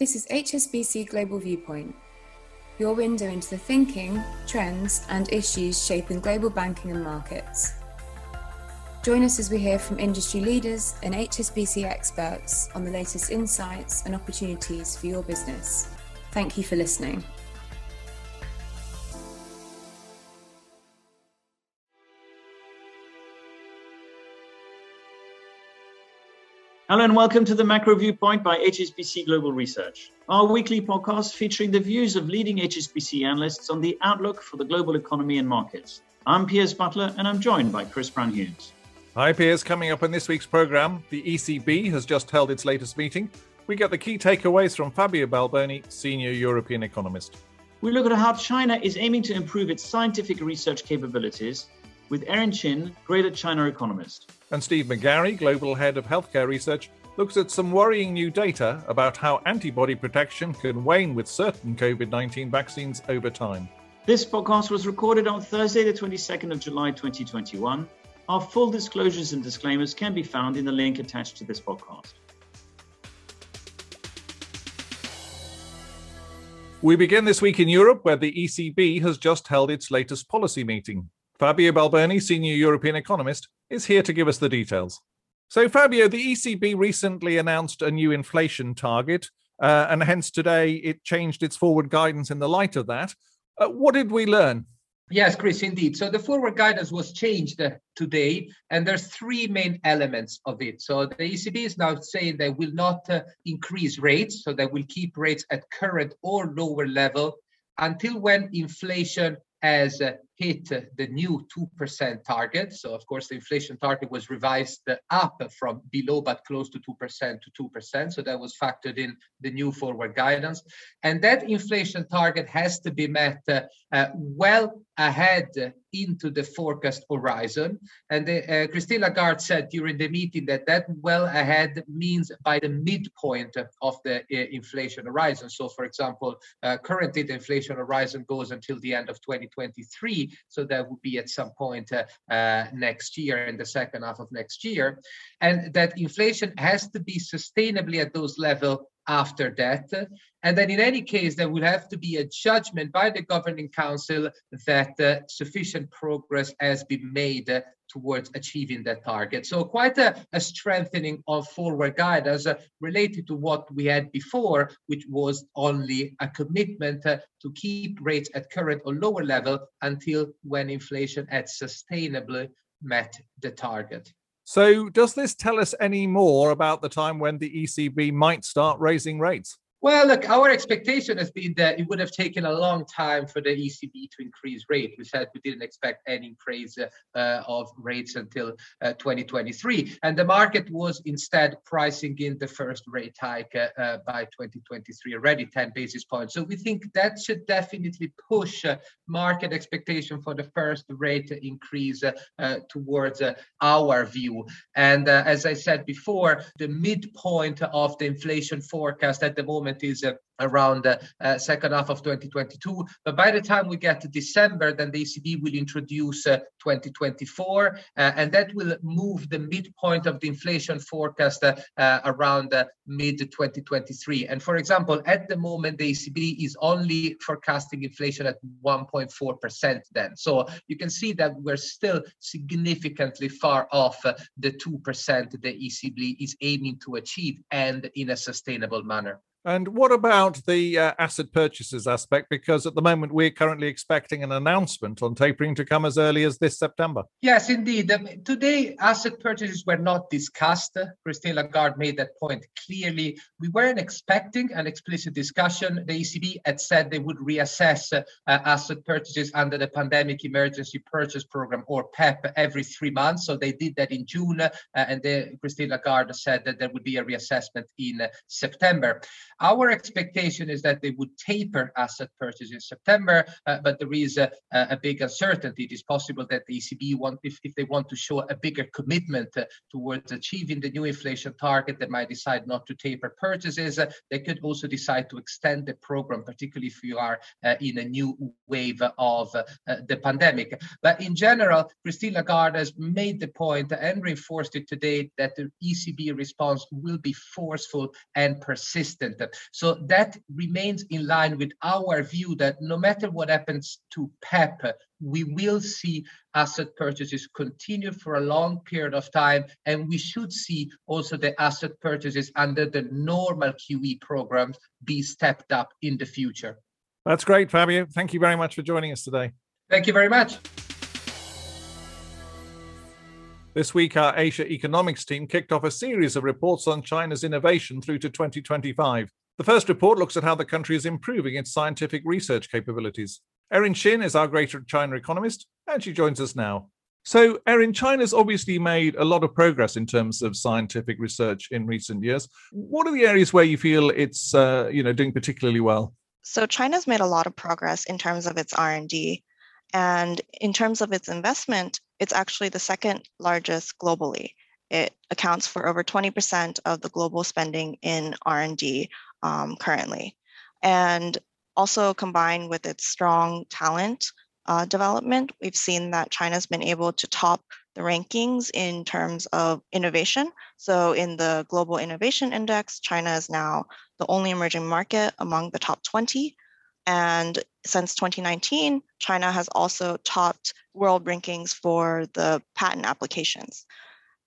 This is HSBC Global Viewpoint, your window into the thinking, trends, and issues shaping global banking and markets. Join us as we hear from industry leaders and HSBC experts on the latest insights and opportunities for your business. Thank you for listening. Hello and welcome to the Macro Viewpoint by HSBC Global Research, our weekly podcast featuring the views of leading HSBC analysts on the outlook for the global economy and markets. I'm Piers Butler and I'm joined by Chris Brown-Hughes. Hi, Piers. Coming up in this week's programme, the ECB has just held its latest meeting. We get the key takeaways from Fabio Balboni, senior European economist. We look at how China is aiming to improve its scientific research capabilities with Erin Xin, Greater China economist. And Steve McGarry, Global Head of Healthcare Research, looks at some worrying new data about how antibody protection can wane with certain COVID 19 vaccines over time. This podcast was recorded on Thursday, the 22nd of July 2021. Our full disclosures and disclaimers can be found in the link attached to this podcast. We begin this week in Europe, where the ECB has just held its latest policy meeting. Fabio Balboni, senior European economist, is here to give us the details. So, Fabio, the ECB recently announced a new inflation target, uh, and hence today it changed its forward guidance in the light of that. Uh, what did we learn? Yes, Chris, indeed. So the forward guidance was changed uh, today, and there's three main elements of it. So the ECB is now saying they will not uh, increase rates, so they will keep rates at current or lower level until when inflation has uh, hit the new 2% target. So, of course, the inflation target was revised up from below but close to 2% to 2%. So, that was factored in the new forward guidance. And that inflation target has to be met uh, well ahead into the forecast horizon. And uh, Christine Lagarde said during the meeting that that well ahead means by the midpoint of the uh, inflation horizon. So, for example, uh, currently the inflation horizon goes until the end of 2023 so that would be at some point uh, uh, next year, in the second half of next year. And that inflation has to be sustainably at those levels after that. And then, in any case, there will have to be a judgment by the governing council that uh, sufficient progress has been made towards achieving that target. So, quite a, a strengthening of forward guidance uh, related to what we had before, which was only a commitment uh, to keep rates at current or lower level until when inflation had sustainably met the target. So, does this tell us any more about the time when the ECB might start raising rates? Well, look, our expectation has been that it would have taken a long time for the ECB to increase rate. We said we didn't expect any increase uh, of rates until uh, 2023. And the market was instead pricing in the first rate hike uh, uh by 2023, already 10 basis points. So we think that should definitely push uh, market expectation for the first rate increase uh, towards our view. And as I said before, the midpoint of the inflation forecast at the moment is uh, around the uh, second half of 2022. But by the time we get to December, then the ECB will introduce uh, 2024, uh, and that will move the midpoint of the inflation forecast uh, uh, around mid 2023. And for example, at the moment, the ECB is only forecasting inflation at 1.4% then. So you can see that we're still significantly far off the 2% the ECB is aiming to achieve and in a sustainable manner. And what about the uh, asset purchases aspect? Because at the moment, we're currently expecting an announcement on tapering to come as early as this September. Yes, indeed. Um, today, asset purchases were not discussed. Christine Lagarde made that point clearly. We weren't expecting an explicit discussion. The ECB had said they would reassess uh, asset purchases under the Pandemic Emergency Purchase Program, or PEPP, every three months. So they did that in June, uh, and Christine Lagarde said that there would be a reassessment in September. Our expectation is that they would taper asset purchase in September, uh, but there is a, a, big uncertainty. It is possible that the ECB want, if, if they want to show a bigger commitment uh, towards achieving the new inflation target, they might decide not to taper purchases. Uh, they could also decide to extend the program, particularly if you are in a new wave of the pandemic. But in general, Christine Lagarde has made the point and reinforced it today that the ECB response will be forceful and persistent. So that remains in line with our view that no matter what happens to PEPP, we will see asset purchases continue for a long period of time, and we should see also the asset purchases under the normal QE programs be stepped up in the future. That's great, Fabio. Thank you very much for joining us today. Thank you very much. This week, our Asia economics team kicked off a series of reports on China's innovation through to 2025. The first report looks at how the country is improving its scientific research capabilities. Erin Xin is our Greater China economist, and she joins us now. So, Erin, China's obviously made a lot of progress in terms of scientific research in recent years. What are the areas where you feel it's, uh, you know, doing particularly well? So, China's made a lot of progress in terms of its R&D, and in terms of its investment, it's actually the second largest globally. It accounts for over 20% of the global spending in R&D um, currently. And also combined with its strong talent uh, development, we've seen that China's been able to top the rankings in terms of innovation. So in the Global Innovation Index, China is now the only emerging market among the top 20 and since 2019, China has also topped world rankings for the patent applications.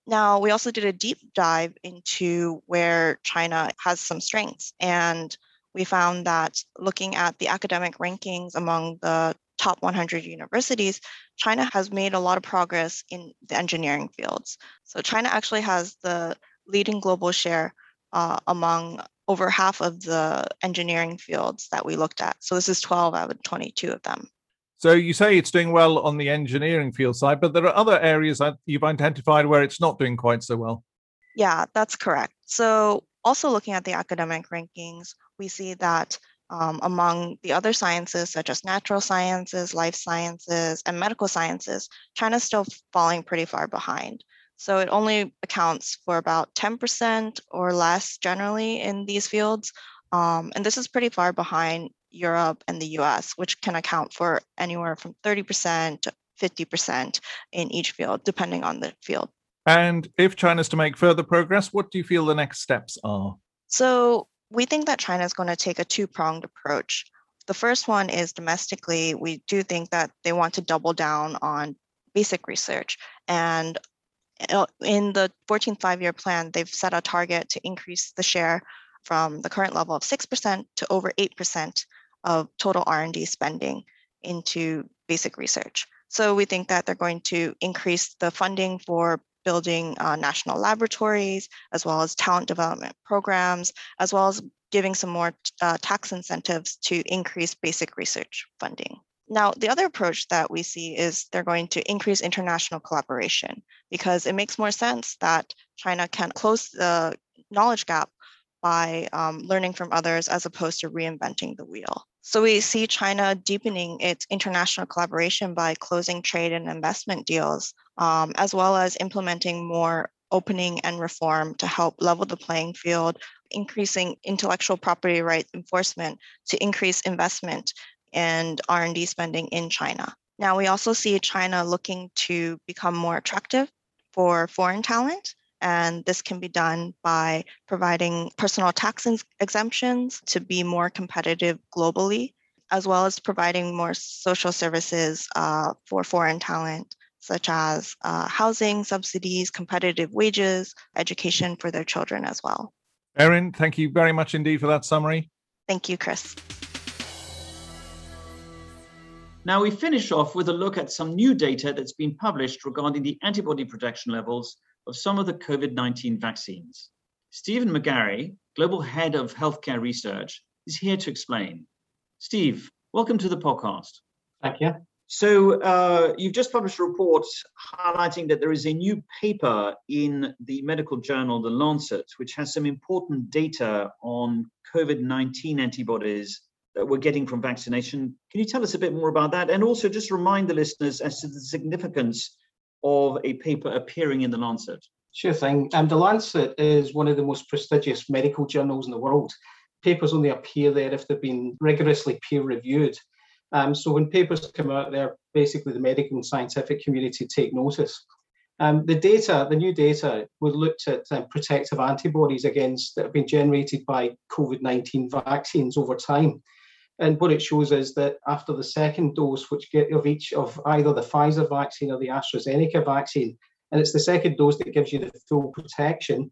Now, we also did a deep dive into where China has some strengths. And we found that looking at the academic rankings among the top 100 universities, China has made a lot of progress in the engineering fields. So, China actually has the leading global share uh, among over half of the engineering fields that we looked at. So this is 12 out of 22 of them. So you say it's doing well on the engineering field side, but there are other areas that you've identified where it's not doing quite so well. Yeah, that's correct. So also looking at the academic rankings, we see that um, among the other sciences, such as natural sciences, life sciences, and medical sciences, China's still falling pretty far behind. So it only accounts for about 10% or less generally in these fields. Um, and this is pretty far behind Europe and the US, which can account for anywhere from 30% to 50% in each field, depending on the field. And if China is to make further progress, what do you feel the next steps are? So we think that China is going to take a two pronged approach. The first one is domestically, we do think that they want to double down on basic research. And uh, in the 14th five-year plan, they've set a target to increase the share from the current level of 6% to over 8% of total R&D spending into basic research. So we think that they're going to increase the funding for building uh, national laboratories, as well as talent development programs, as well as giving some more uh, tax incentives to increase basic research funding. Now, the other approach that we see is they're going to increase international collaboration because it makes more sense that China can close the knowledge gap by um, learning from others as opposed to reinventing the wheel. So we see China deepening its international collaboration by closing trade and investment deals, um, as well as implementing more opening and reform to help level the playing field, increasing intellectual property rights enforcement to increase investment and R&D spending in China. Now, we also see China looking to become more attractive for foreign talent. And this can be done by providing personal tax exemptions to be more competitive globally, as well as providing more social services uh, for foreign talent, such as uh, housing subsidies, competitive wages, education for their children as well. Erin, thank you very much indeed for that summary. Thank you, Chris. Now, we finish off with a look at some new data that's been published regarding the antibody protection levels of some of the COVID 19 vaccines. Stephen McGarry, Global Head of Healthcare Research, is here to explain. Steve, welcome to the podcast. Thank you. So uh, you've just published a report highlighting that there is a new paper in the medical journal, The Lancet, which has some important data on COVID-19 antibodies that we're getting from vaccination. Can you tell us a bit more about that? And also just remind the listeners as to the significance of a paper appearing in The Lancet. Sure thing. Um, the Lancet is one of the most prestigious medical journals in the world. Papers only appear there if they've been rigorously peer reviewed. Um, so when papers come out there, basically the medical and scientific community take notice. Um, the data, the new data, we looked at um, protective antibodies against that have been generated by COVID-19 vaccines over time. And what it shows is that after the second dose, which get of each of either the Pfizer vaccine or the AstraZeneca vaccine, and it's the second dose that gives you the full protection,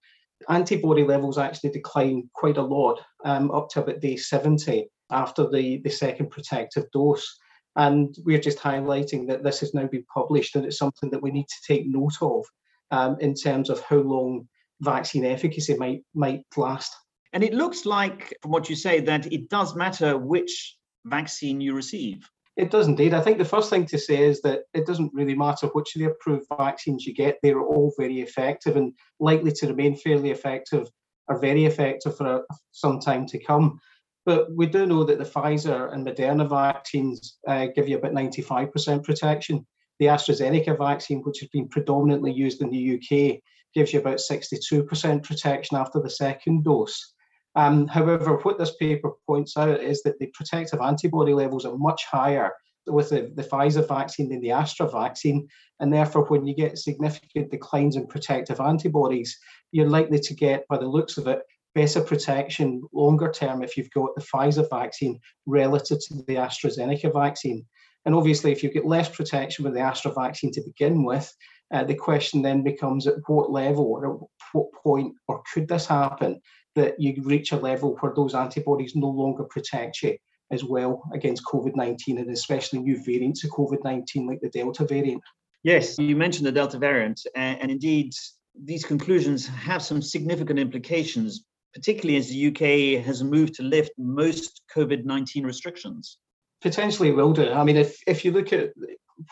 antibody levels actually decline quite a lot, um, up to about day 70 after the, the second protective dose. And we're just highlighting that this has now been published and it's something that we need to take note of um, in terms of how long vaccine efficacy might might last. And it looks like, from what you say, that it does matter which vaccine you receive. It does indeed. I think the first thing to say is that it doesn't really matter which of the approved vaccines you get, they're all very effective and likely to remain fairly effective or very effective for some time to come. But we do know that the Pfizer and Moderna vaccines uh, give you about 95% protection. The AstraZeneca vaccine, which has been predominantly used in the UK, gives you about 62% protection after the second dose. Um, however, what this paper points out is that the protective antibody levels are much higher with the, the Pfizer vaccine than the Astra vaccine. And therefore, when you get significant declines in protective antibodies, you're likely to get, by the looks of it, better protection longer term if you've got the Pfizer vaccine relative to the AstraZeneca vaccine. And obviously, if you get less protection with the Astra vaccine to begin with, uh, the question then becomes at what level or at what point or could this happen that you reach a level where those antibodies no longer protect you as well against COVID 19 and especially new variants of COVID 19 like the Delta variant. Yes, you mentioned the Delta variant, and, and indeed, these conclusions have some significant implications, particularly as the UK has moved to lift most COVID 19 restrictions. Potentially will do. I mean, if, if you look at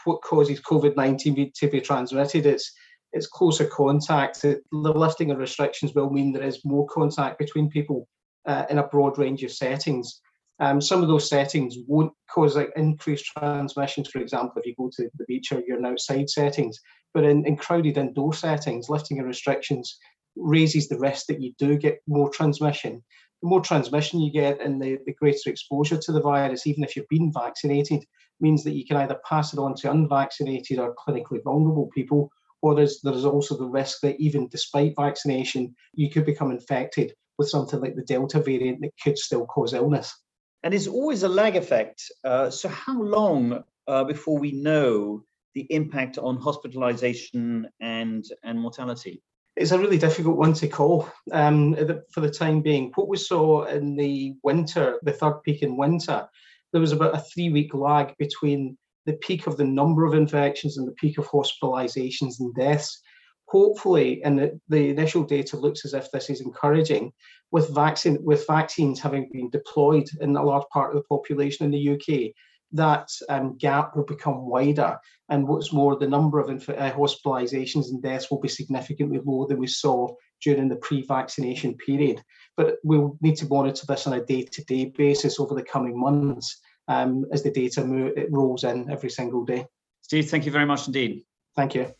what causes COVID 19 to be transmitted, it's it's closer contact. The lifting of restrictions will mean there is more contact between people uh, in a broad range of settings. Um, some of those settings won't cause like increased transmissions, for example, if you go to the beach or you're in outside settings. But in, in crowded indoor settings, lifting of restrictions raises the risk that you do get more transmission. The more transmission you get and the, the greater exposure to the virus, even if you've been vaccinated, means that you can either pass it on to unvaccinated or clinically vulnerable people, or there's, there's also the risk that even despite vaccination, you could become infected with something like the Delta variant that could still cause illness. And it's always a lag effect. Uh, so, how long uh, before we know the impact on hospitalization and, and mortality? It's a really difficult one to call um, for the time being. What we saw in the winter, the third peak in winter, there was about a three week lag between the peak of the number of infections and the peak of hospitalizations and deaths. Hopefully, and the, the initial data looks as if this is encouraging, with vaccine with vaccines having been deployed in a large part of the population in the UK, that um, gap will become wider. And what's more, the number of inf- uh, hospitalizations and deaths will be significantly lower than we saw during the pre vaccination period. But we'll need to monitor this on a day to day basis over the coming months um, as the data move, it rolls in every single day. Steve, thank you very much indeed. Thank you.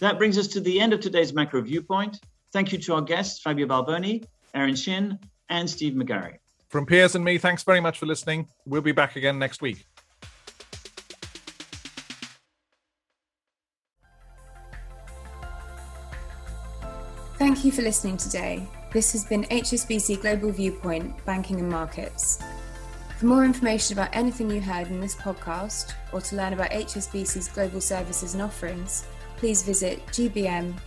That brings us to the end of today's macro viewpoint. Thank you to our guests, Fabio Balboni, Erin Xin, and Steve McGarry. From Piers and me, thanks very much for listening. We'll be back again next week. Thank you for listening today. This has been HSBC Global Viewpoint Banking and Markets. For more information about anything you heard in this podcast or to learn about HSBC's global services and offerings, please visit gbm.hsbc.com.